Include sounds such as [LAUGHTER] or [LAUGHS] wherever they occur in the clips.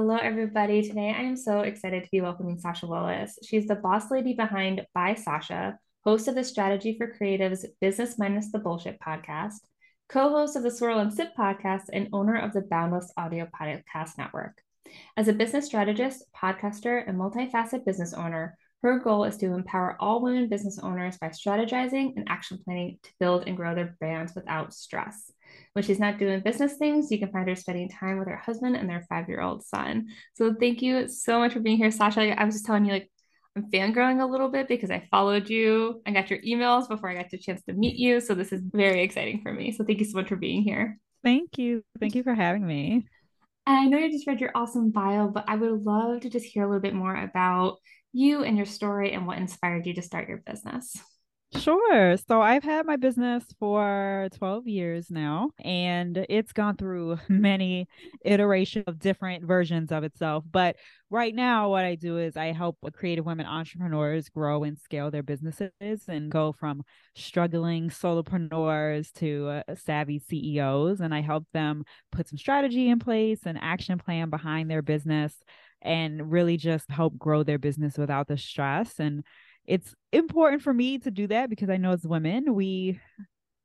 Hello, everybody. Today I am so excited to be welcoming Sasha Willis. She's the boss lady behind By Sasha, host of the Strategy for Creatives Business Minus the Bullshit podcast, co host of the Swirl and Sip podcast, and owner of the Boundless Audio Podcast Network. As a business strategist, podcaster, and multifaceted business owner, her goal is to empower all women business owners by strategizing and action planning to build and grow their brands without stress. When she's not doing business things, you can find her spending time with her husband and their five year old son. So thank you so much for being here, Sasha. I was just telling you, like, I'm fangirling a little bit because I followed you. I got your emails before I got the chance to meet you. So this is very exciting for me. So thank you so much for being here. Thank you. Thank you for having me. I know you just read your awesome bio, but I would love to just hear a little bit more about you and your story and what inspired you to start your business. Sure. So I've had my business for 12 years now, and it's gone through [LAUGHS] many iterations of different versions of itself. But right now, what I do is I help creative women entrepreneurs grow and scale their businesses and go from struggling solopreneurs to uh, savvy CEOs. And I help them put some strategy in place, and action plan behind their business, and really just help grow their business without the stress and it's important for me to do that because I know as women, we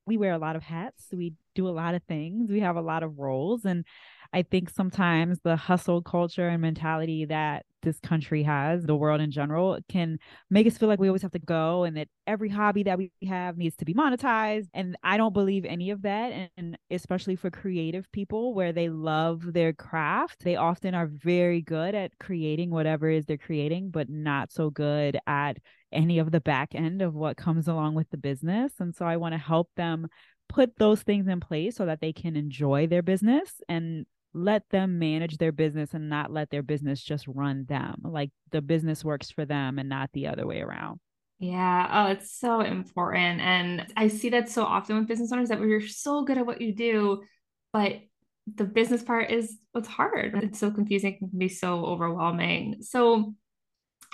we wear a lot of hats, we do a lot of things, we have a lot of roles and I think sometimes the hustle culture and mentality that this country has, the world in general, can make us feel like we always have to go and that every hobby that we have needs to be monetized. And I don't believe any of that. And especially for creative people where they love their craft, they often are very good at creating whatever is they're creating, but not so good at any of the back end of what comes along with the business. And so I want to help them put those things in place so that they can enjoy their business and let them manage their business and not let their business just run them. Like the business works for them and not the other way around. Yeah. Oh, it's so important. And I see that so often with business owners that we're so good at what you do, but the business part is what's hard. It's so confusing, it can be so overwhelming. So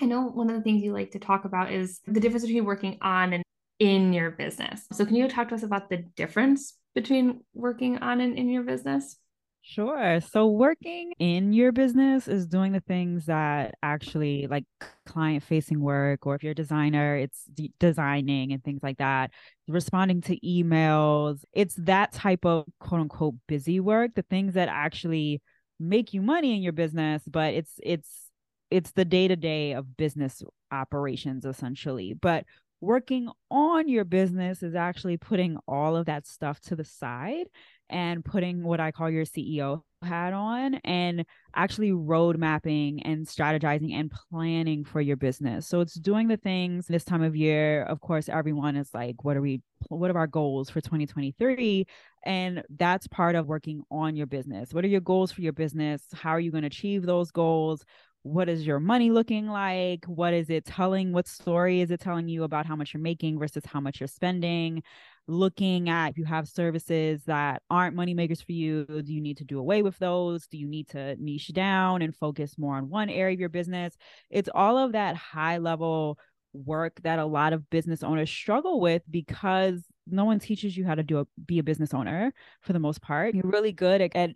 I know one of the things you like to talk about is the difference between working on and in your business. So can you talk to us about the difference between working on and in your business? Sure. So working in your business is doing the things that actually like client facing work, or if you're a designer, it's de- designing and things like that, responding to emails. It's that type of quote unquote busy work, the things that actually make you money in your business, but it's, it's, it's the day to day of business operations essentially. But working on your business is actually putting all of that stuff to the side and putting what I call your CEO hat on and actually road mapping and strategizing and planning for your business. So it's doing the things this time of year. Of course, everyone is like, what are we, what are our goals for 2023? And that's part of working on your business. What are your goals for your business? How are you going to achieve those goals? What is your money looking like? What is it telling what story is it telling you about how much you're making versus how much you're spending? Looking at if you have services that aren't money makers for you do you need to do away with those? Do you need to niche down and focus more on one area of your business? It's all of that high level work that a lot of business owners struggle with because no one teaches you how to do a, be a business owner for the most part. You're really good at, at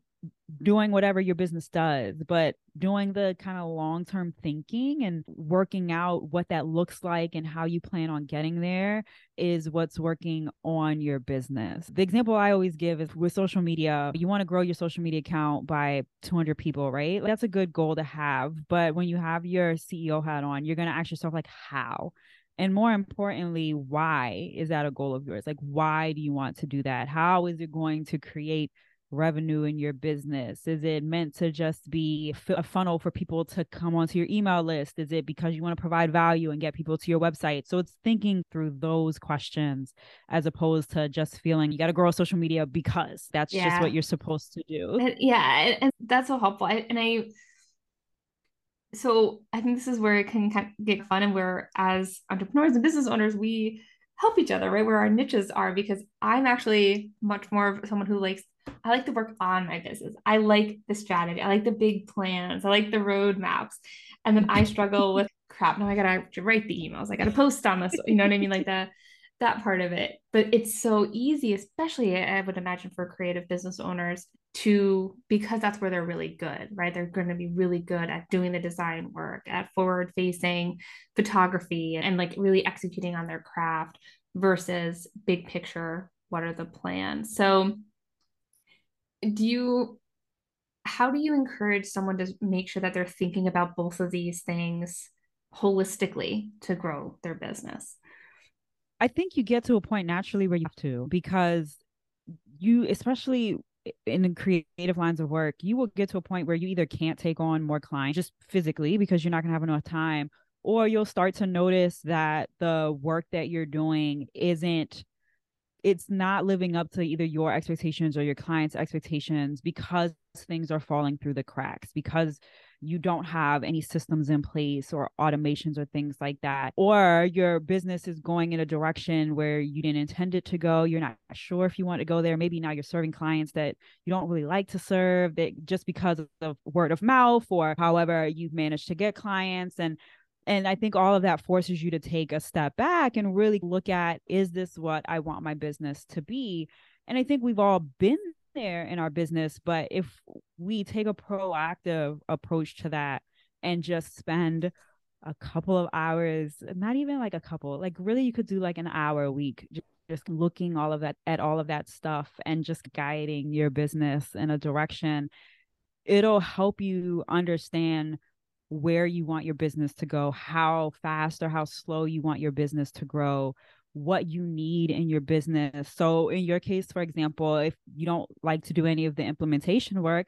doing whatever your business does, but doing the kind of long term thinking and working out what that looks like and how you plan on getting there is what's working on your business. The example I always give is with social media, you want to grow your social media account by 200 people, right? That's a good goal to have. But when you have your CEO hat on, you're going to ask yourself, like, how? And more importantly, why is that a goal of yours? Like, why do you want to do that? How is it going to create revenue in your business? Is it meant to just be a funnel for people to come onto your email list? Is it because you want to provide value and get people to your website? So it's thinking through those questions as opposed to just feeling you got to grow social media because that's yeah. just what you're supposed to do. Yeah, and that's so helpful. I, and I so I think this is where it can get fun and where as entrepreneurs and business owners, we help each other, right? Where our niches are, because I'm actually much more of someone who likes, I like to work on my business. I like the strategy. I like the big plans. I like the roadmaps. And then I struggle with crap. Now I gotta write the emails. I gotta post on this. You know what I mean? Like the that part of it. But it's so easy, especially I would imagine for creative business owners to because that's where they're really good, right? They're going to be really good at doing the design work, at forward facing photography and like really executing on their craft versus big picture what are the plans. So do you how do you encourage someone to make sure that they're thinking about both of these things holistically to grow their business? I think you get to a point naturally where you have to because you especially in the creative lines of work, you will get to a point where you either can't take on more clients just physically because you're not going to have enough time, or you'll start to notice that the work that you're doing isn't it's not living up to either your expectations or your client's expectations because things are falling through the cracks because you don't have any systems in place or automations or things like that or your business is going in a direction where you didn't intend it to go you're not sure if you want to go there maybe now you're serving clients that you don't really like to serve that just because of word of mouth or however you've managed to get clients and and i think all of that forces you to take a step back and really look at is this what i want my business to be? And i think we've all been there in our business but if we take a proactive approach to that and just spend a couple of hours not even like a couple like really you could do like an hour a week just looking all of that at all of that stuff and just guiding your business in a direction it'll help you understand where you want your business to go how fast or how slow you want your business to grow what you need in your business. So, in your case, for example, if you don't like to do any of the implementation work,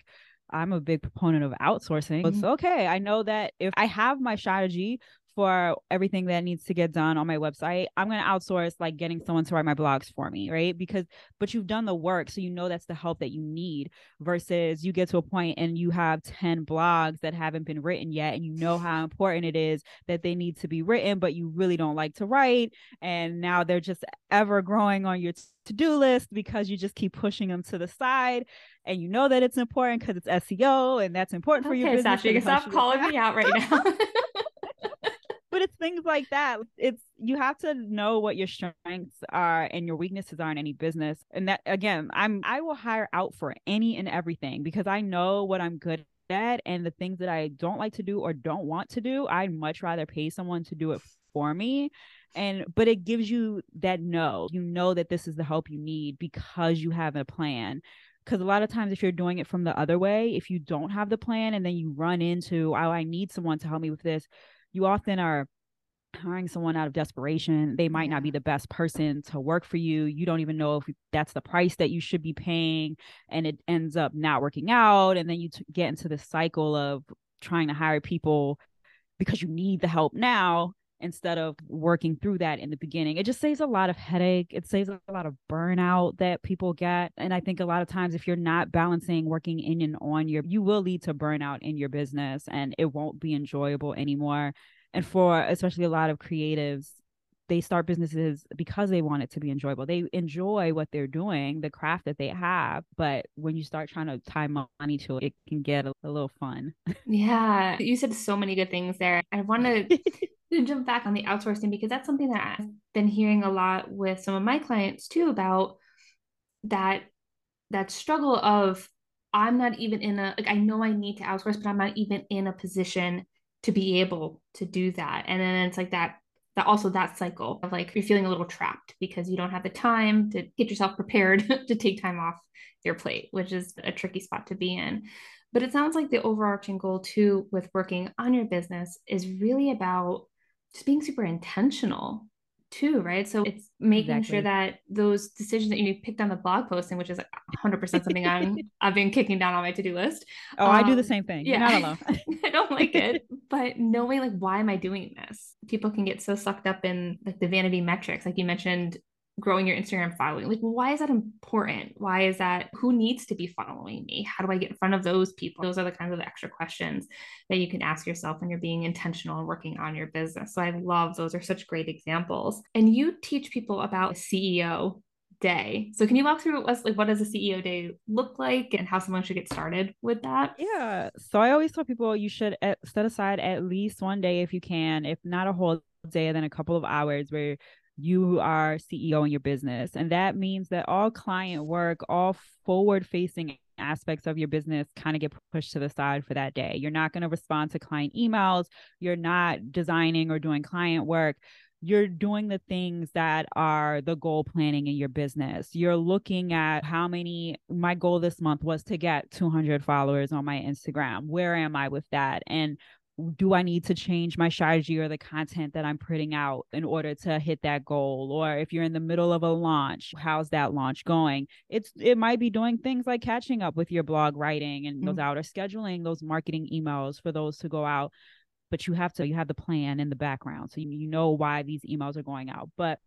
I'm a big proponent of outsourcing. Mm-hmm. It's okay. I know that if I have my strategy for everything that needs to get done on my website, I'm going to outsource like getting someone to write my blogs for me, right? Because, but you've done the work. So you know that's the help that you need versus you get to a point and you have 10 blogs that haven't been written yet. And you know how important it is that they need to be written, but you really don't like to write. And now they're just ever growing on your to do list because you just keep pushing them to the side and you know that it's important because it's SEO and that's important okay, for your business. Sasha, you can stop calling me out right [LAUGHS] now. [LAUGHS] but it's things like that. It's you have to know what your strengths are and your weaknesses are in any business. And that again, I'm I will hire out for any and everything because I know what I'm good at and the things that I don't like to do or don't want to do, I'd much rather pay someone to do it for me. And but it gives you that no, you know that this is the help you need because you have a plan because a lot of times if you're doing it from the other way if you don't have the plan and then you run into oh i need someone to help me with this you often are hiring someone out of desperation. They might not be the best person to work for you. You don't even know if that's the price that you should be paying. And it ends up not working out. And then you t- get into this cycle of trying to hire people because you need the help now instead of working through that in the beginning. It just saves a lot of headache. It saves a lot of burnout that people get. And I think a lot of times if you're not balancing working in and on your you will lead to burnout in your business and it won't be enjoyable anymore. And for especially a lot of creatives, they start businesses because they want it to be enjoyable. They enjoy what they're doing, the craft that they have. But when you start trying to tie money to it, it can get a, a little fun. Yeah. [LAUGHS] You said so many good things there. I want [LAUGHS] to jump back on the outsourcing because that's something that I've been hearing a lot with some of my clients too about that that struggle of I'm not even in a like I know I need to outsource, but I'm not even in a position to be able to do that. And then it's like that that also that cycle of like you're feeling a little trapped because you don't have the time to get yourself prepared [LAUGHS] to take time off your plate, which is a tricky spot to be in. But it sounds like the overarching goal too with working on your business is really about just being super intentional too, right? So it's making exactly. sure that those decisions that you picked on the blog posting, which is 100% something I'm [LAUGHS] I've been kicking down on my to-do list. Oh, um, I do the um, same thing. Yeah, You're not [LAUGHS] alone. I don't like [LAUGHS] it, but knowing like why am I doing this? People can get so sucked up in like the vanity metrics, like you mentioned growing your Instagram following. Like, why is that important? Why is that? Who needs to be following me? How do I get in front of those people? Those are the kinds of extra questions that you can ask yourself when you're being intentional and working on your business. So I love those are such great examples. And you teach people about CEO day. So can you walk through what like what does a CEO day look like and how someone should get started with that? Yeah. So I always tell people you should eh, set aside at least one day if you can, if not a whole day, then a couple of hours where you are CEO in your business. And that means that all client work, all forward facing aspects of your business kind of get pushed to the side for that day. You're not going to respond to client emails. You're not designing or doing client work. You're doing the things that are the goal planning in your business. You're looking at how many, my goal this month was to get 200 followers on my Instagram. Where am I with that? And do I need to change my strategy or the content that I'm putting out in order to hit that goal? Or if you're in the middle of a launch, how's that launch going? It's it might be doing things like catching up with your blog writing and mm-hmm. those out or scheduling those marketing emails for those to go out. But you have to you have the plan in the background. So you, you know why these emails are going out. But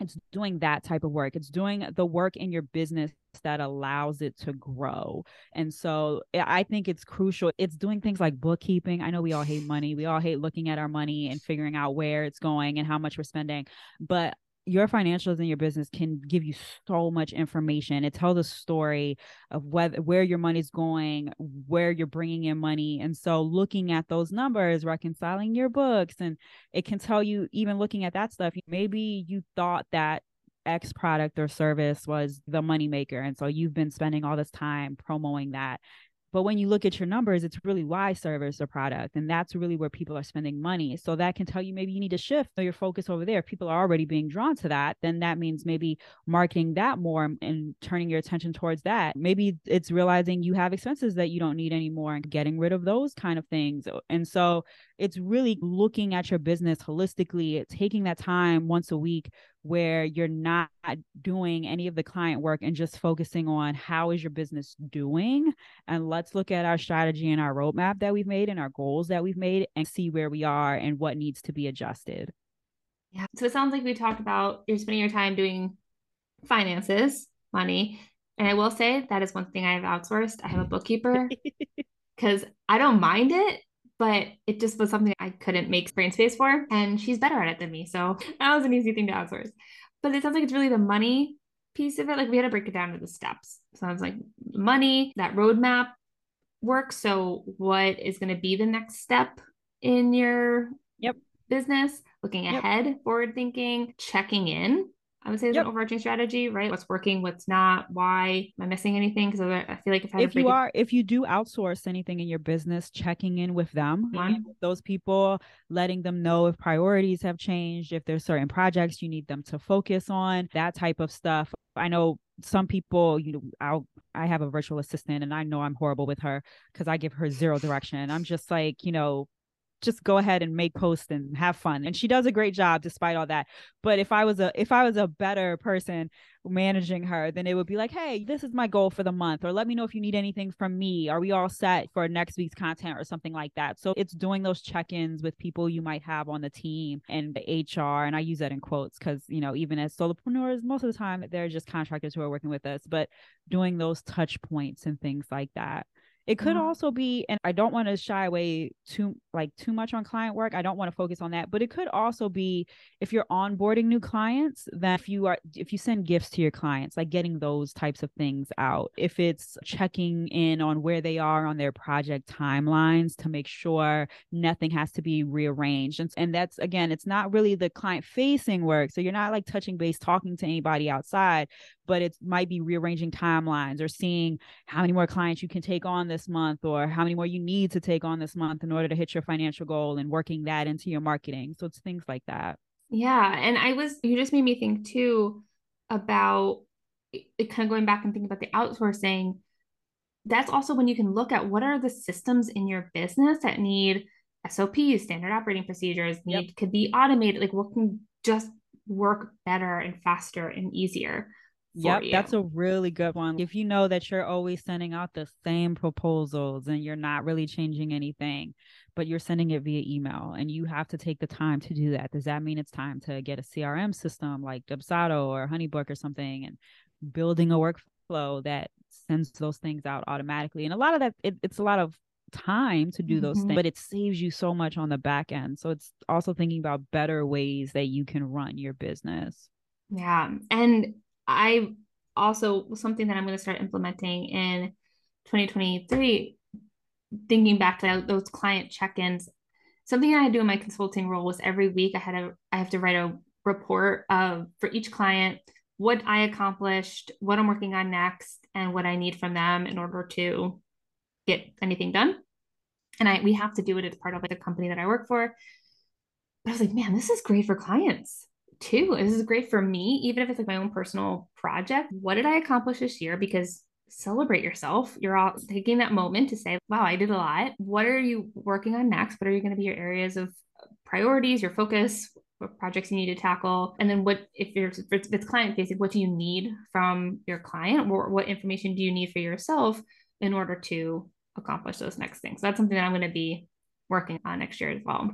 it's doing that type of work. It's doing the work in your business that allows it to grow. And so eh, I think it's crucial. It's doing things like bookkeeping. I know we all hate money. We all hate looking at our money and figuring out where it's going and how much we're spending. But your financials in your business can give you so much information. It tells a story of whether where your money's going, where you're bringing in money, and so looking at those numbers, reconciling your books, and it can tell you even looking at that stuff. Maybe you thought that X product or service was the moneymaker, and so you've been spending all this time promoting that, but when you look at your numbers, it's really why service or product. And that's really where people are spending money. So that can tell you maybe you need to shift your focus over there. If people are already being drawn to that, then that means maybe marketing that more and turning your attention towards that. Maybe it's realizing you have expenses that you don't need anymore and getting rid of those kind of things. And so it's really looking at your business holistically, taking that time once a week where you're not doing any of the client work and just focusing on how is your business doing and let's look at our strategy and our roadmap that we've made and our goals that we've made and see where we are and what needs to be adjusted. Yeah. So it sounds like we talked about you're spending your time doing finances money and i will say that is one thing i have outsourced. I have a bookkeeper [LAUGHS] because i don't mind it but it just was something I couldn't make brain space for. And she's better at it than me. So that was an easy thing to outsource. But it sounds like it's really the money piece of it. Like we had to break it down to the steps. So I was like, money, that roadmap work. So what is going to be the next step in your yep. business? Looking ahead, yep. forward thinking, checking in I would say is yep. an overarching strategy, right? What's working, what's not, why am I missing anything? Because I feel like if if you are if you do outsource anything in your business, checking in with them, with those people, letting them know if priorities have changed, if there's certain projects you need them to focus on, that type of stuff. I know some people, you know, I'll I have a virtual assistant and I know I'm horrible with her because I give her zero direction. I'm just like, you know, just go ahead and make posts and have fun. And she does a great job despite all that. But if i was a if i was a better person managing her then it would be like hey this is my goal for the month or let me know if you need anything from me. Are we all set for next week's content? or something like that. So it's doing those check-ins with people you might have on the team and the hr and i use that in quotes because you know even as solopreneurs most of the time they're just contractors who are working with us but doing those touch points and things like that it could mm-hmm. also be, and I don't want to shy away too like too much on client work. I don't want to focus on that, but it could also be if you're onboarding new clients, that if you are if you send gifts to your clients, like getting those types of things out. If it's checking in on where they are on their project timelines to make sure nothing has to be rearranged. And, and that's again, it's not really the client facing work. So you're not like touching base talking to anybody outside, but it might be rearranging timelines or seeing how many more clients you can take on this month or how many more you need to take on this month in order to hit your financial goal and working that into your marketing. So it's things like that. Yeah. And I was, you just made me think too about it, kind of going back and thinking about the outsourcing. That's also when you can look at what are the systems in your business that need SOPs, standard operating procedures, need yep. could be automated. Like what can just work better and faster and easier Yep, you. that's a really good one. If you know that you're always sending out the same proposals and you're not really changing anything, but you're sending it via email and you have to take the time to do that, does that mean it's time to get a CRM system like Dubsado or Honeybook or something and building a workflow that sends those things out automatically? And a lot of that, it, it's a lot of time to do those mm-hmm. things, but it saves you so much on the back end. So it's also thinking about better ways that you can run your business. Yeah. And I also something that I'm going to start implementing in 2023 thinking back to those client check-ins something I do in my consulting role was every week I had a I have to write a report of for each client what I accomplished, what I'm working on next, and what I need from them in order to get anything done. And I we have to do it as part of like the company that I work for. But I was like, man, this is great for clients too. This is great for me, even if it's like my own personal project. What did I accomplish this year? Because celebrate yourself. You're all taking that moment to say, wow, I did a lot. What are you working on next? What are you going to be your areas of priorities, your focus, what projects you need to tackle? And then what, if you're, if it's client facing, what do you need from your client? Or what information do you need for yourself in order to accomplish those next things? So that's something that I'm going to be working on next year as well.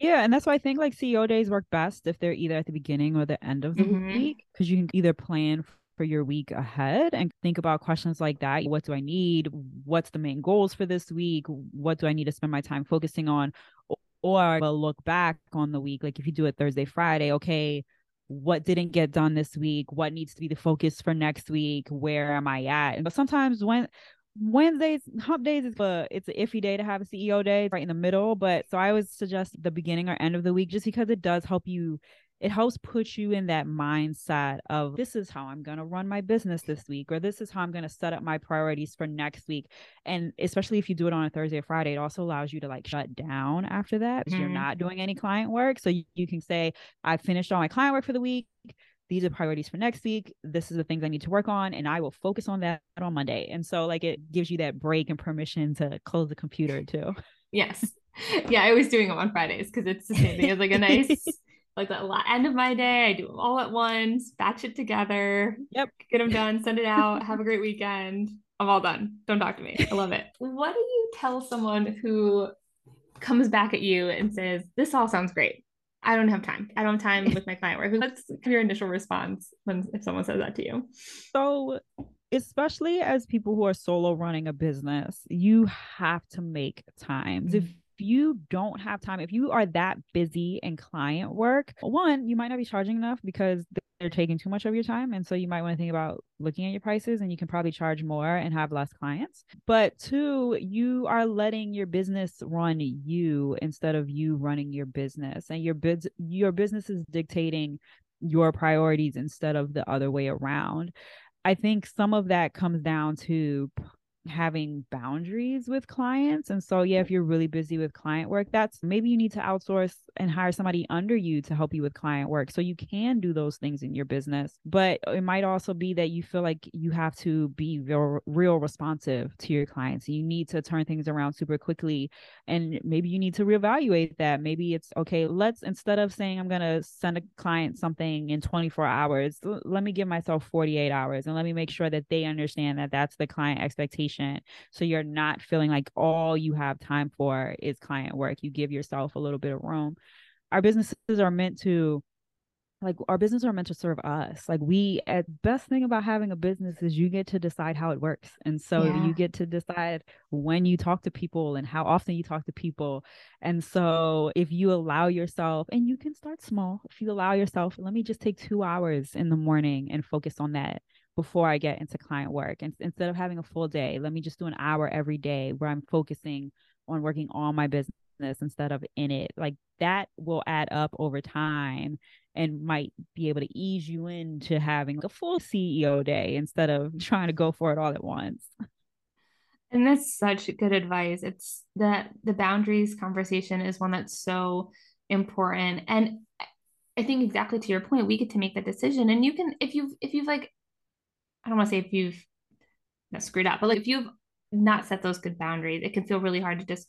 Yeah, and that's why I think like CEO days work best if they're either at the beginning or the end of the mm-hmm. week because you can either plan for your week ahead and think about questions like that. What do I need? What's the main goals for this week? What do I need to spend my time focusing on? Or will look back on the week, like if you do it Thursday, Friday, okay, what didn't get done this week? What needs to be the focus for next week? Where am I at? But sometimes when Wednesdays, hump days is a it's an iffy day to have a CEO day right in the middle. But so I always suggest the beginning or end of the week just because it does help you it helps put you in that mindset of this is how I'm going to run my business this week, or this is how I'm going to set up my priorities for next week. And especially if you do it on a Thursday or Friday, it also allows you to like shut down after that because mm-hmm. you're not doing any client work. So you, you can say, I finished all my client work for the week these are priorities for next week. This is the things I need to work on, and I will focus on that on Monday. And so, like, it gives you that break and permission to close the computer too. Yes. [LAUGHS] Yeah, I was doing them on Fridays because it's the same thing. It's like a nice, [LAUGHS] like the end of my day. I do them all at once, batch it together. Yep. Get them done, send it out. have a great weekend. I'm all done. Don't talk to me. I love it. [LAUGHS] what do you tell someone who comes back at you and says, This all sounds great? I don't have time. I don't have time with [LAUGHS] my client work. What's your initial response when if someone says that to you? So especially as people who are solo running a business, you have to make times. Mm-hmm. If you don't have time, if you are that busy in client work, one, you might not be charging enough because they're taking too much of your time. And so you might want to think about looking at your prices and you can probably charge more and have less clients. But two, you are letting your business run you instead of you running your business. And your biz- your business is dictating your priorities instead of the other way around. I think some of that comes down to having boundaries with clients. And so, yeah, if you're really busy with client work, that's maybe you need to outsource and hire somebody under you to help you with client work. So you can do those things in your business. But it might also be that you feel like you have to be real, real responsive to your clients. You need to turn things around super quickly. And maybe you need to reevaluate that. Maybe it's okay, let's instead of saying I'm going to send a client something in 24 hours, let me give myself 48 hours and let me make sure that they understand that that's the client expectation patient. So you're not feeling like all you have time for is client work. You give yourself a little bit of room. Our businesses are meant to like our business are meant to serve us like we at best thing about having a business is you get to decide how it works and so yeah. you get to decide when you talk to people and how often you talk to people and so if you allow yourself and you can start small if you allow yourself let me just take two hours in the morning and focus on that before I get into client work. And instead of having a full day, let me just do an hour every day where I'm focusing on working on my business instead of in it. Like that will add up over time and might be able to ease you into having a full CEO day instead of [LAUGHS] trying to go for it all at once. And that's such good advice. It's that the boundaries conversation is one that's so important. And I think exactly to your point, we get to make that decision. And you can, if you've, if you've like I don't want to say if you've not screwed up, but like if you've not set those good boundaries, it can feel really hard to just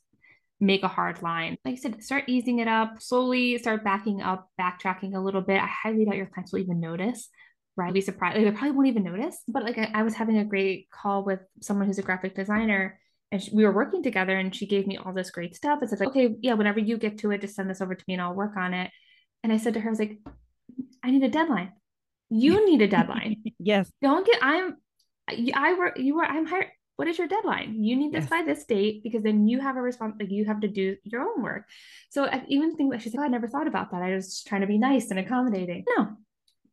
make a hard line. Like I said, start easing it up, slowly start backing up, backtracking a little bit. I highly doubt your clients will even notice. right? Be surprised. Like, they probably won't even notice. But like I, I was having a great call with someone who's a graphic designer and she, we were working together and she gave me all this great stuff. It's like, okay, yeah, whenever you get to it, just send this over to me and I'll work on it. And I said to her, I was like, I need a deadline. You [LAUGHS] need a deadline. yes. Don't get, I'm, I work, you were, I'm hired. What is your deadline? You need this yes. by this date because then you have a response, like you have to do your own work. So I even think that she's like, oh, I never thought about that. I was trying to be nice and accommodating. No,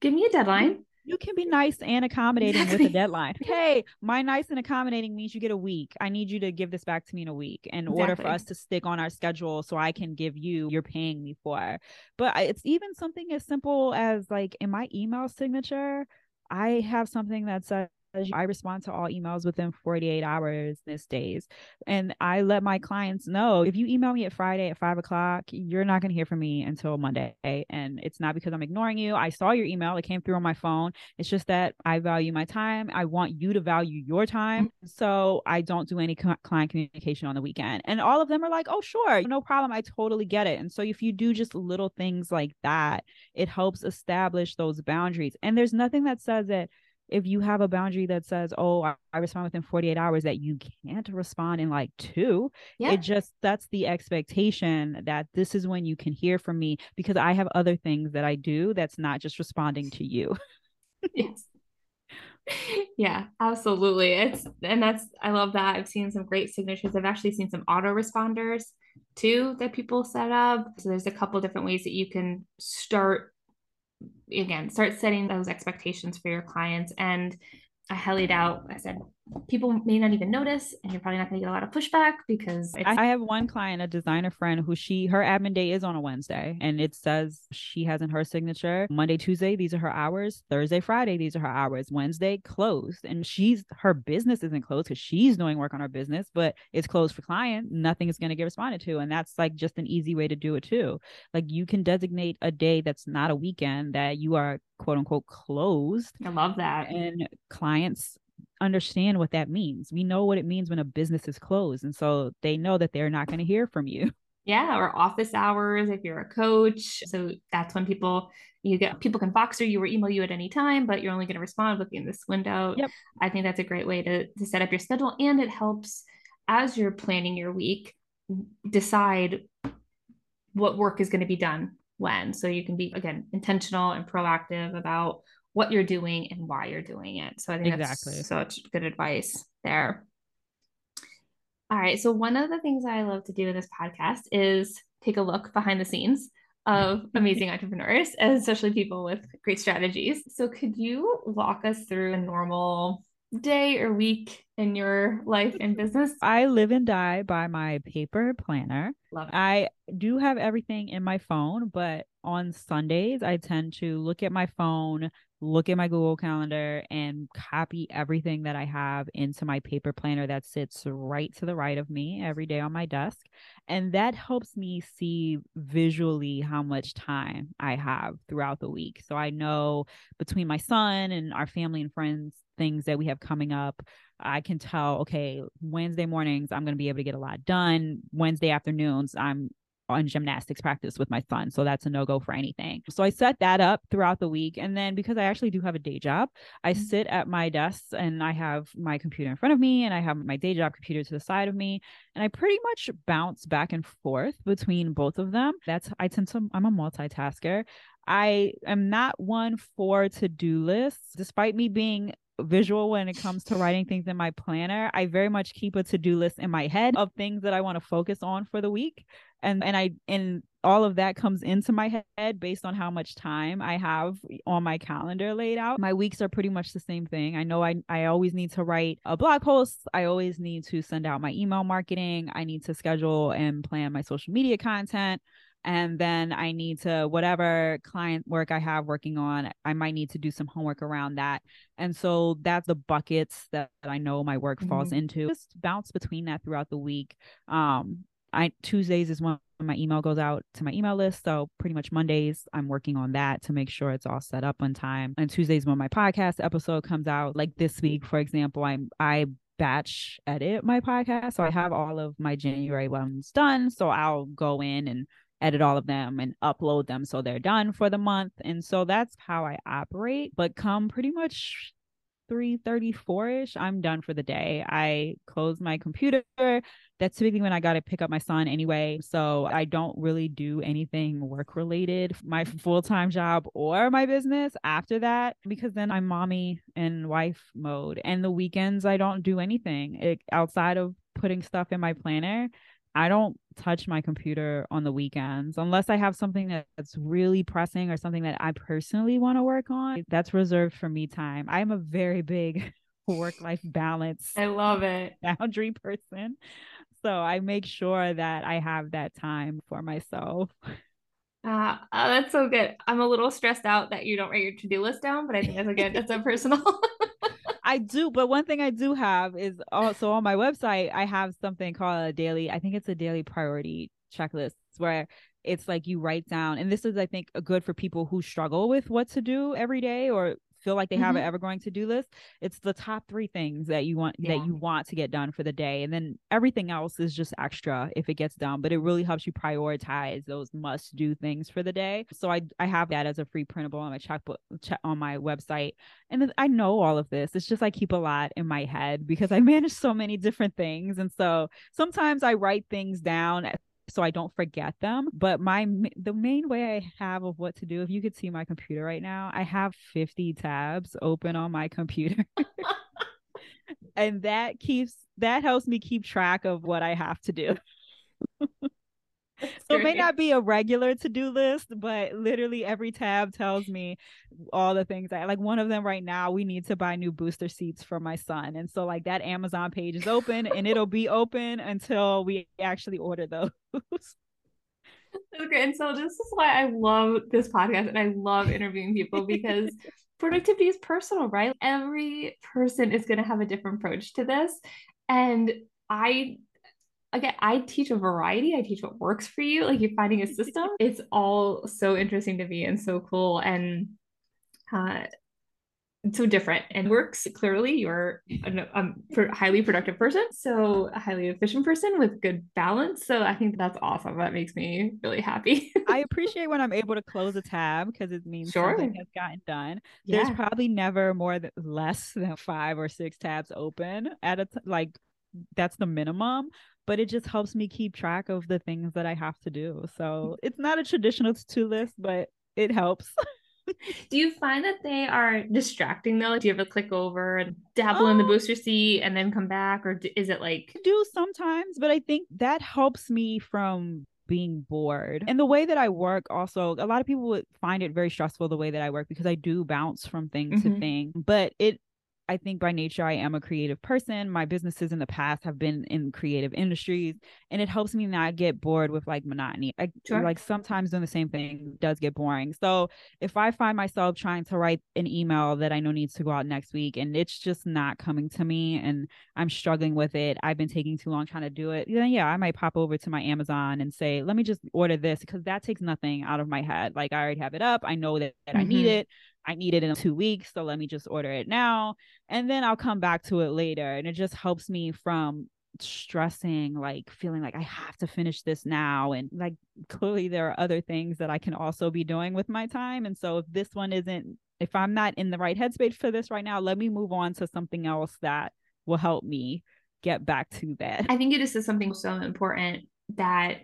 give me a deadline you can be nice and accommodating exactly. with a deadline. Hey, my nice and accommodating means you get a week. I need you to give this back to me in a week in exactly. order for us to stick on our schedule so I can give you you're paying me for. But it's even something as simple as like in my email signature, I have something that says I respond to all emails within 48 hours this days. And I let my clients know if you email me at Friday at five o'clock, you're not going to hear from me until Monday. And it's not because I'm ignoring you. I saw your email, it came through on my phone. It's just that I value my time. I want you to value your time. Mm-hmm. So I don't do any client communication on the weekend. And all of them are like, oh, sure, no problem. I totally get it. And so if you do just little things like that, it helps establish those boundaries. And there's nothing that says that if you have a boundary that says, oh, I, I, respond within 48 hours, that you can't respond in like two, yeah. it just that's the expectation that this is when you can hear from me because I have other things that I do that's not just responding to you. [LAUGHS] yes. Yeah, absolutely. It's and that's I love that. I've seen some great signatures. I've actually seen some autoresponders too that people set up. So there's a couple different ways that you can start again start setting those expectations for your clients. And I highly doubt, I said, people may not even notice, and you're probably not going to get a lot of pushback because I have one client, a designer friend, who she, her admin day is on a Wednesday, and it says she has in her signature Monday, Tuesday, these are her hours, Thursday, Friday, these are her hours, Wednesday, closed. And she's, her business isn't closed because she's doing work on her business, but it's closed for client. Nothing is going to get responded to. And that's like just an easy way to do it too. Like you can designate a day that's not a weekend that you are quote unquote closed. I love that. And clients understand what that means. We know what it means when a business is closed. And so they know that they're not going to hear from you. [LAUGHS] Yeah, or office hours if you're a coach. So that's when people you get people can Voxer you or email you at any time, but you're only going to respond within this window. Yep. I think that's a great way to, to set up your schedule. And it helps as you're planning your week, decide what work is going to be done when. So you can be, again, intentional and proactive about what you're doing and why you're doing it. So I think exactly. that's such good advice there. All right. So one of the things I love to do in this podcast is take a look behind the scenes of [LAUGHS] amazing entrepreneurs, especially people with great strategies. So could you walk us through a normal day or week in your life and business? I live and die by my paper planner. Love it. I do have everything in my phone, but on Sundays, I tend to look at my phone, look at my Google Calendar, and copy everything that I have into my paper planner that sits right to the right of me every day on my desk. And that helps me see visually how much time I have throughout the week. So I know between my son and our family and friends things that we have coming up. I can tell, okay, Wednesday mornings, I'm going to be able to get a lot done. Wednesday afternoons, I'm on gymnastics practice with my son. So that's a no go for anything. So I set that up throughout the week. And then because I actually do have a day job, I mm-hmm. sit at my desk and I have my computer in front of me and I have my day job computer to the side of me. And I pretty much bounce back and forth between both of them. That's, I tend to, I'm a multitasker. I am not one for to do lists, despite me being visual when it comes to writing things in my planner. I very much keep a to-do list in my head of things that I want to focus on for the week. And and I and all of that comes into my head based on how much time I have on my calendar laid out. My weeks are pretty much the same thing. I know I I always need to write a blog post. I always need to send out my email marketing. I need to schedule and plan my social media content and then I need to whatever client work I have working on, I might need to do some homework around that. And so that's the buckets that, that I know my work mm-hmm. falls into. Just bounce between that throughout the week. Um, I Tuesdays is when my email goes out to my email list. So pretty much Mondays, I'm working on that to make sure it's all set up on time. And Tuesdays when my podcast episode comes out, like this week, for example, I'm I batch edit my podcast. So I have all of my January ones done. So I'll go in and edit all of them and upload them so they're done for the month. And so that's how I operate. But come pretty much 3:34ish, I'm done for the day. I close my computer. That's typically when I got to pick up my son anyway. So I don't really do anything work related, my full-time job or my business after that because then I'm mommy and wife mode. And the weekends I don't do anything outside of putting stuff in my planner. I don't touch my computer on the weekends unless I have something that's really pressing or something that I personally want to work on. That's reserved for me time. I'm a very big [LAUGHS] work life balance. I love it. Boundary person. So I make sure that I have that time for myself. Uh, uh, that's so good. I'm a little stressed out that you don't write your to-do list down, but I think that's a good, that's a personal [LAUGHS] I do, but one thing I do have is also on my website, I have something called a daily, I think it's a daily priority checklist where it's like you write down, and this is, I think, good for people who struggle with what to do every day or feel like they mm-hmm. have an ever going to do list it's the top three things that you want yeah. that you want to get done for the day and then everything else is just extra if it gets done but it really helps you prioritize those must do things for the day so i i have that as a free printable on my checkbook check on my website and then i know all of this it's just i keep a lot in my head because i [LAUGHS] manage so many different things and so sometimes i write things down so I don't forget them. But my the main way I have of what to do, if you could see my computer right now, I have 50 tabs open on my computer. [LAUGHS] and that keeps that helps me keep track of what I have to do. [LAUGHS] so it may not be a regular to-do list but literally every tab tells me all the things i like one of them right now we need to buy new booster seats for my son. And so like that amazon page is open and it'll be open until we actually order those. [LAUGHS] Okay and so this is why i love this podcast and i love interviewing people because [LAUGHS] productivity is personal right? Every person is going to have a different approach to this. And i again, I teach a variety. I teach what works for you. Like you're finding a system. [LAUGHS] it's all so interesting to me and so cool and uh, so different and works. Clearly, you're a, a highly productive person, so a highly efficient person with good balance. So I think that's awesome. That makes me really happy. [LAUGHS] I appreciate when I'm able to close a tab because it means sure. something has gotten done. Yeah. There's probably never more than less than five or six tabs open at a t- like that's the minimum but it just helps me keep track of the things that I have to do. So it's not a traditional to list, but it helps. [LAUGHS] do you find that they are distracting though? Do you ever click over and dabble um, in the um booster seat and then come back, or is it like do sometimes? But I think that helps me from being bored. And the way that I work also, a lot of people would find it very stressful the way that I work because I do bounce from thing mm-hmm. to thing. But it I think by nature, I am a creative person. My businesses in the past have been in creative industries, and it helps me not get bored with like monotony. I sure. like sometimes doing the same thing does get boring. So if I find myself trying to write an email that I know needs to go out next week and it's just not coming to me and I'm struggling with it, I've been taking too long trying to do it, then yeah, I might pop over to my Amazon and say, let me just order this because that takes nothing out of my head. Like I already have it up. I know that, that mm-hmm. I need mm-hmm. it. I need it in two weeks, so let me just order it now. And then I'll come back to it later. And it just helps me from stressing, like feeling like I have to finish this now. And like clearly there are other things that I can also be doing with my time. And so if this one isn't, if I'm not in the right headspace for this right now, let me move on to something else that will help me get back to that. I think it is something so important that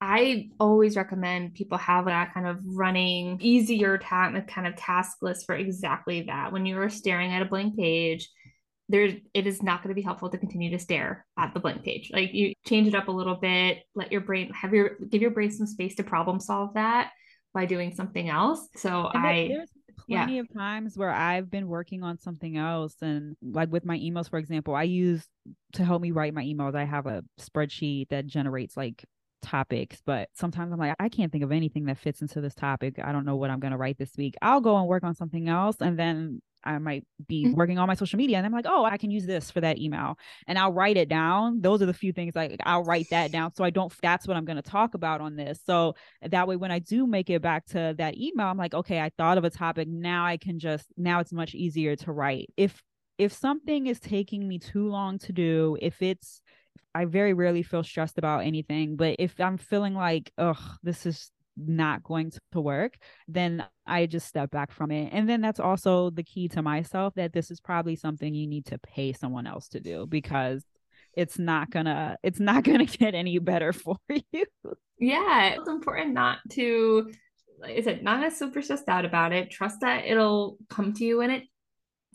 I always recommend people have that kind of running, easier ta- kind of task list for exactly that. When you're staring at a blank page, there it is not going to be helpful to continue to stare at the blank page. Like you change it up a little bit, let your brain have your give your brain some space to problem solve that by doing something else. So and I there's plenty yeah. of times where I've been working on something else and like with my emails for example, I use to help me write my emails, I have a spreadsheet that generates like topics, but sometimes I'm like, I can't think of anything that fits into this topic. I don't know what I'm going to write this week. I'll go and work on something else. And then I might be mm-hmm. working on my social media and I'm like, oh, I can use this for that email. And I'll write it down. Those are the few things like I'll write that down. So I don't, that's what I'm going to talk about on this. So that way, when I do make it back to that email, I'm like, okay, I thought of a topic. Now I can just, now it's much easier to write. If, if something is taking me too long to do, if it's I very rarely feel stressed about anything. But if I'm feeling like, oh, this is not going to work, then I just step back from it. And then that's also the key to myself that this is probably something you need to pay someone else to do because it's not gonna it's not [LAUGHS] gonna get any better for [LAUGHS] you. Yeah, it's important not to like I said, not get super stressed out about it. Trust that it'll come to you when it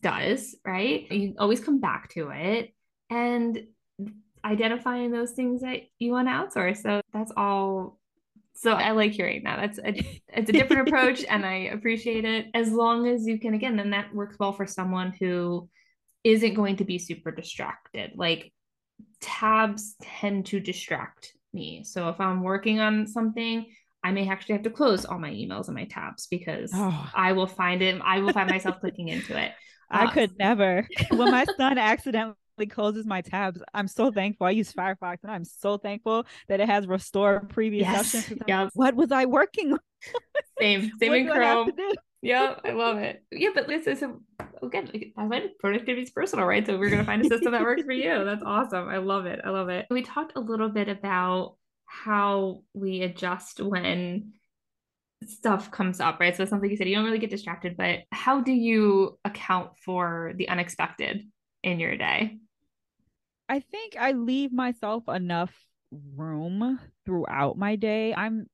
does, right? You always come back to it and identifying those things that you want to outsource. So that's all so I like hearing that. That's a, it's a different approach [LAUGHS] and I appreciate it as long as you can again then that works well for someone who isn't going to be super distracted. Like tabs tend to distract me. So if I'm working on something, I may actually have to close all my emails and my tabs because oh. I will find it. I will find myself clicking into it. I could um, never. [LAUGHS] when my son accidentally closes my tabs. I'm so thankful. I use Firefox and I'm so thankful that it has restore previous yes. sessions. Yep. What was I working on? Same, [LAUGHS] same in Chrome. [LAUGHS] Yeah, I love it. Yeah, but is a, again, that's why productivity is personal, right? So we're gonna find a system that works for you. [LAUGHS] That's awesome. I love it. I love it. We talked a little bit about how we adjust when stuff comes up, right? So something you said, you don't really get distracted, but how do you account for the unexpected in your day? I think I leave myself enough room throughout my day. I'm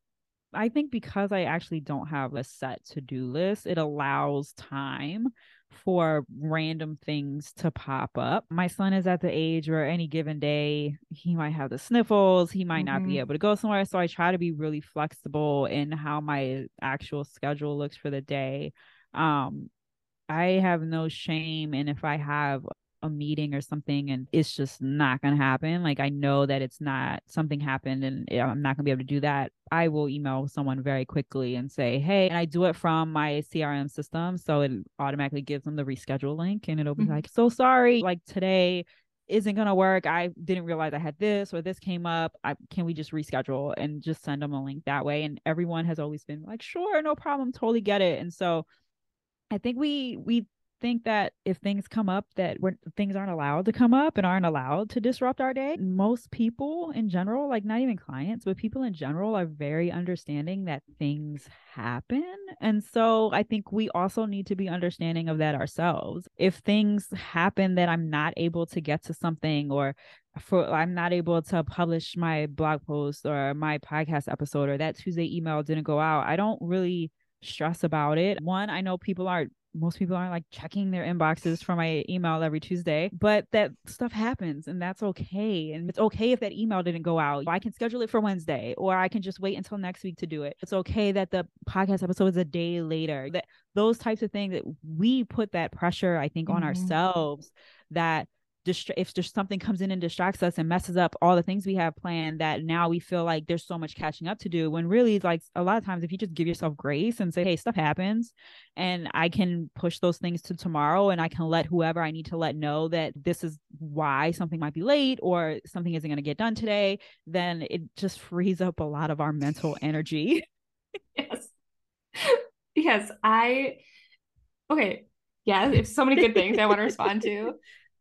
I think because I actually don't have a set to-do list, it allows time for random things to pop up. My son is at the age where any given day he might have the sniffles, he might mm-hmm. not be mm-hmm. able to go somewhere. So I try to be really flexible in how my actual schedule looks for the day. Um, I have no shame and if I have a meeting or something and it's just not going to happen like i know that it's not something happened and i'm not going to be able to do that i will email someone very quickly and say hey and i do it from my crm system so it automatically gives them the reschedule link and it'll be mm-hmm. like so sorry like today isn't gonna work. I didn't realize I had this or this came up. I can we just reschedule and just send them a link that way? And everyone has always been like, sure, no problem, totally get it. And so I think we we think that if things come up that we're, things aren't allowed to come up and aren't allowed to disrupt our day, most people in general, like not even clients, but people in general are very understanding that things happen. And so I think we also need to be understanding of that ourselves. If things happen that I'm not able to get to something or for I'm not able to publish my blog post or my podcast episode or that Tuesday email didn't go out, I don't really stress about it. One, I know people aren't most people aren't like checking their inboxes for my email every Tuesday, but that stuff happens and that's okay. And it's okay if that email didn't go out. I can schedule it for Wednesday or I can just wait until next week to do it. It's okay that the podcast episode is a day later. That those types of things that we put that pressure, I think, mm-hmm. on ourselves that distra- if there's something comes in and distracts us and messes up all the things we have planned that now we feel like there's so much catching up to do when really like a lot of times if you just give yourself grace and say hey stuff happens and i can push those things to tomorrow and i can let whoever i need to let know that this is why something might be late or something isn't going to get done today then it just frees up a lot of our mental energy yes yes i okay yeah, it's so many good things I want to respond to.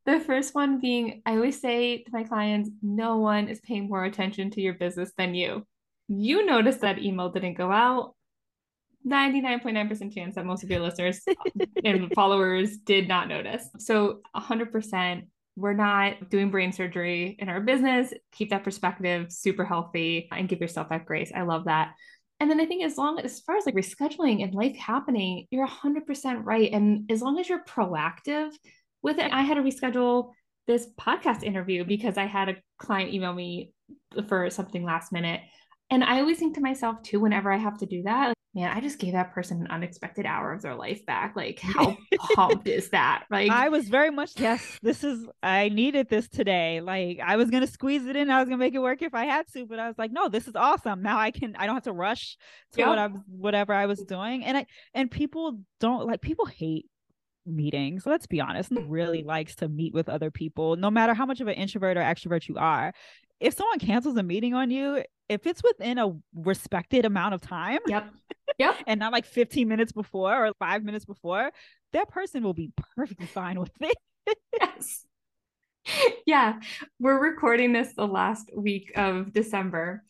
The first one being I always say to my clients, no one is paying more attention to your business than you. You noticed that email didn't go out. 99.9% chance that most of your listeners [LAUGHS] and followers did not notice. So 100% we're not doing brain surgery in our business. Keep that perspective super healthy and give yourself that grace. I love that. And then I think as long as far as like rescheduling and life happening, you're 100% right. And as long as you're proactive with it, I had to reschedule this podcast interview because I had a client email me for something last minute. And I always think to myself too, whenever I have to do that, like, man, I just gave that person an unexpected hour of their life back. Like, [LAUGHS] how pumped is that? Like, I was very much, yes, this is, I needed this today. Like, I was going to squeeze it in. I was going to make it work if I had to, but I was like, no, this is awesome. Now I can, I don't have to rush to yep. what I was, whatever I was doing. And I, and people don't like, people hate meetings. So let's be honest, really likes to meet with other people, no matter how much of an introvert or extrovert you are. If someone cancels a meeting on you, if it's within a respected amount of time, yep, [LAUGHS] yep, and not like 15 minutes before or five minutes before, that person will be perfectly fine with it. [LAUGHS] yes. yeah, we're recording this the last week of December,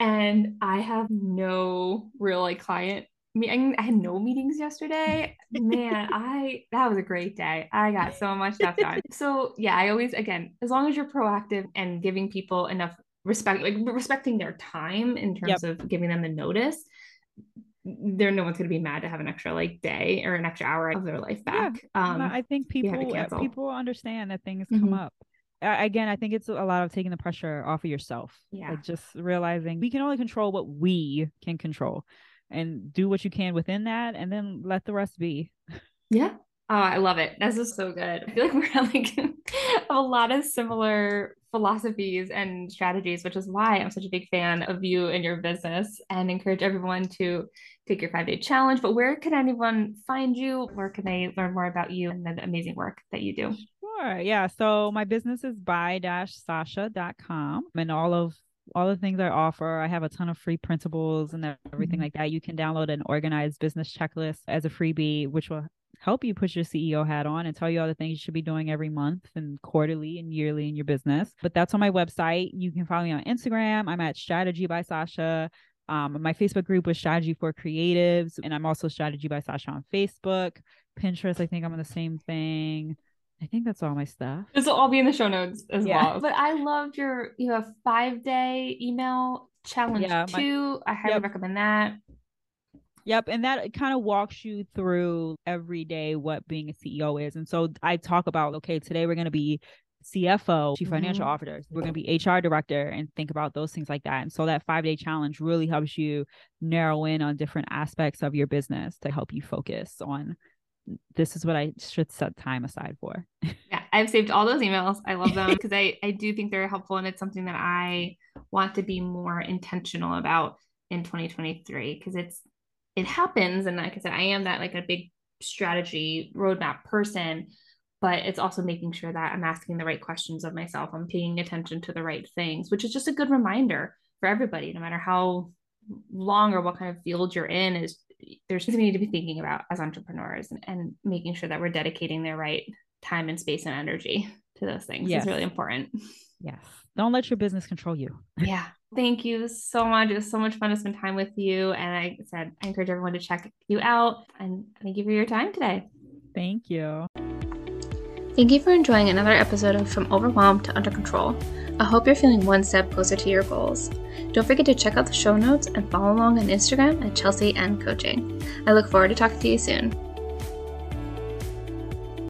and I have no real like client I had no meetings yesterday. Man, [LAUGHS] I that was a great day. I got so much stuff done. [LAUGHS] So yeah, I always again, as long as you're proactive and giving people enough respect, like respecting their time in terms yep. of giving them the notice, there no one's going to be mad to have an extra like day or an extra hour of their life back. Yeah. Um, I think people people understand that things mm-hmm. come up. again, I think it's a lot of taking the pressure off of yourself. Yeah, like just realizing we can only control what we can control, and do what you can within that, and then let the rest be. Yeah, Oh, I love it. This is so good. I feel like we're like [LAUGHS] a lot of similar philosophies and strategies, which is why I'm such a big fan of you and your business and encourage everyone to take your five day challenge. But where can anyone find you? Where can they learn more about you and the amazing work that you do? Sure. Yeah. So my business is by-sasha.com and all of all the things I offer. I have a ton of free principles and everything mm-hmm. like that. You can download an organized business checklist as a freebie, which will help you put your CEO hat on and tell you all the things you should be doing every month and quarterly and yearly in your business. But that's on my website. You can follow me on Instagram. I'm at Strategy by Sasha. Um, my Facebook group was Strategy for Creatives, and I'm also Strategy by Sasha on Facebook. Pinterest, I think I'm on the same thing. I think that's all my stuff. This will all be in the show notes as yeah. well. But I loved your you have five day email challenge yeah, my, two. I highly yep. recommend that. Yep. And that kind of walks you through every day what being a CEO is. And so I talk about, okay, today we're going to be CFO, chief financial mm-hmm. officer. We're going to be HR director and think about those things like that. And so that five day challenge really helps you narrow in on different aspects of your business to help you focus on this is what I should set time aside for. [LAUGHS] yeah, I've saved all those emails. I love them because I, I do think they're helpful and it's something that I want to be more intentional about in 2023 because it's it happens and like i said i am that like a big strategy roadmap person but it's also making sure that i'm asking the right questions of myself i'm paying attention to the right things which is just a good reminder for everybody no matter how long or what kind of field you're in is there's things we need to be thinking about as entrepreneurs and, and making sure that we're dedicating the right time and space and energy to those things yes. is really important yes don't let your business control you [LAUGHS] yeah Thank you so much. It was so much fun to spend time with you. And I said, I encourage everyone to check you out. And thank you for your time today. Thank you. Thank you for enjoying another episode of From Overwhelmed to Under Control. I hope you're feeling one step closer to your goals. Don't forget to check out the show notes and follow along on Instagram at Chelsey and Coaching. I look forward to talking to you soon.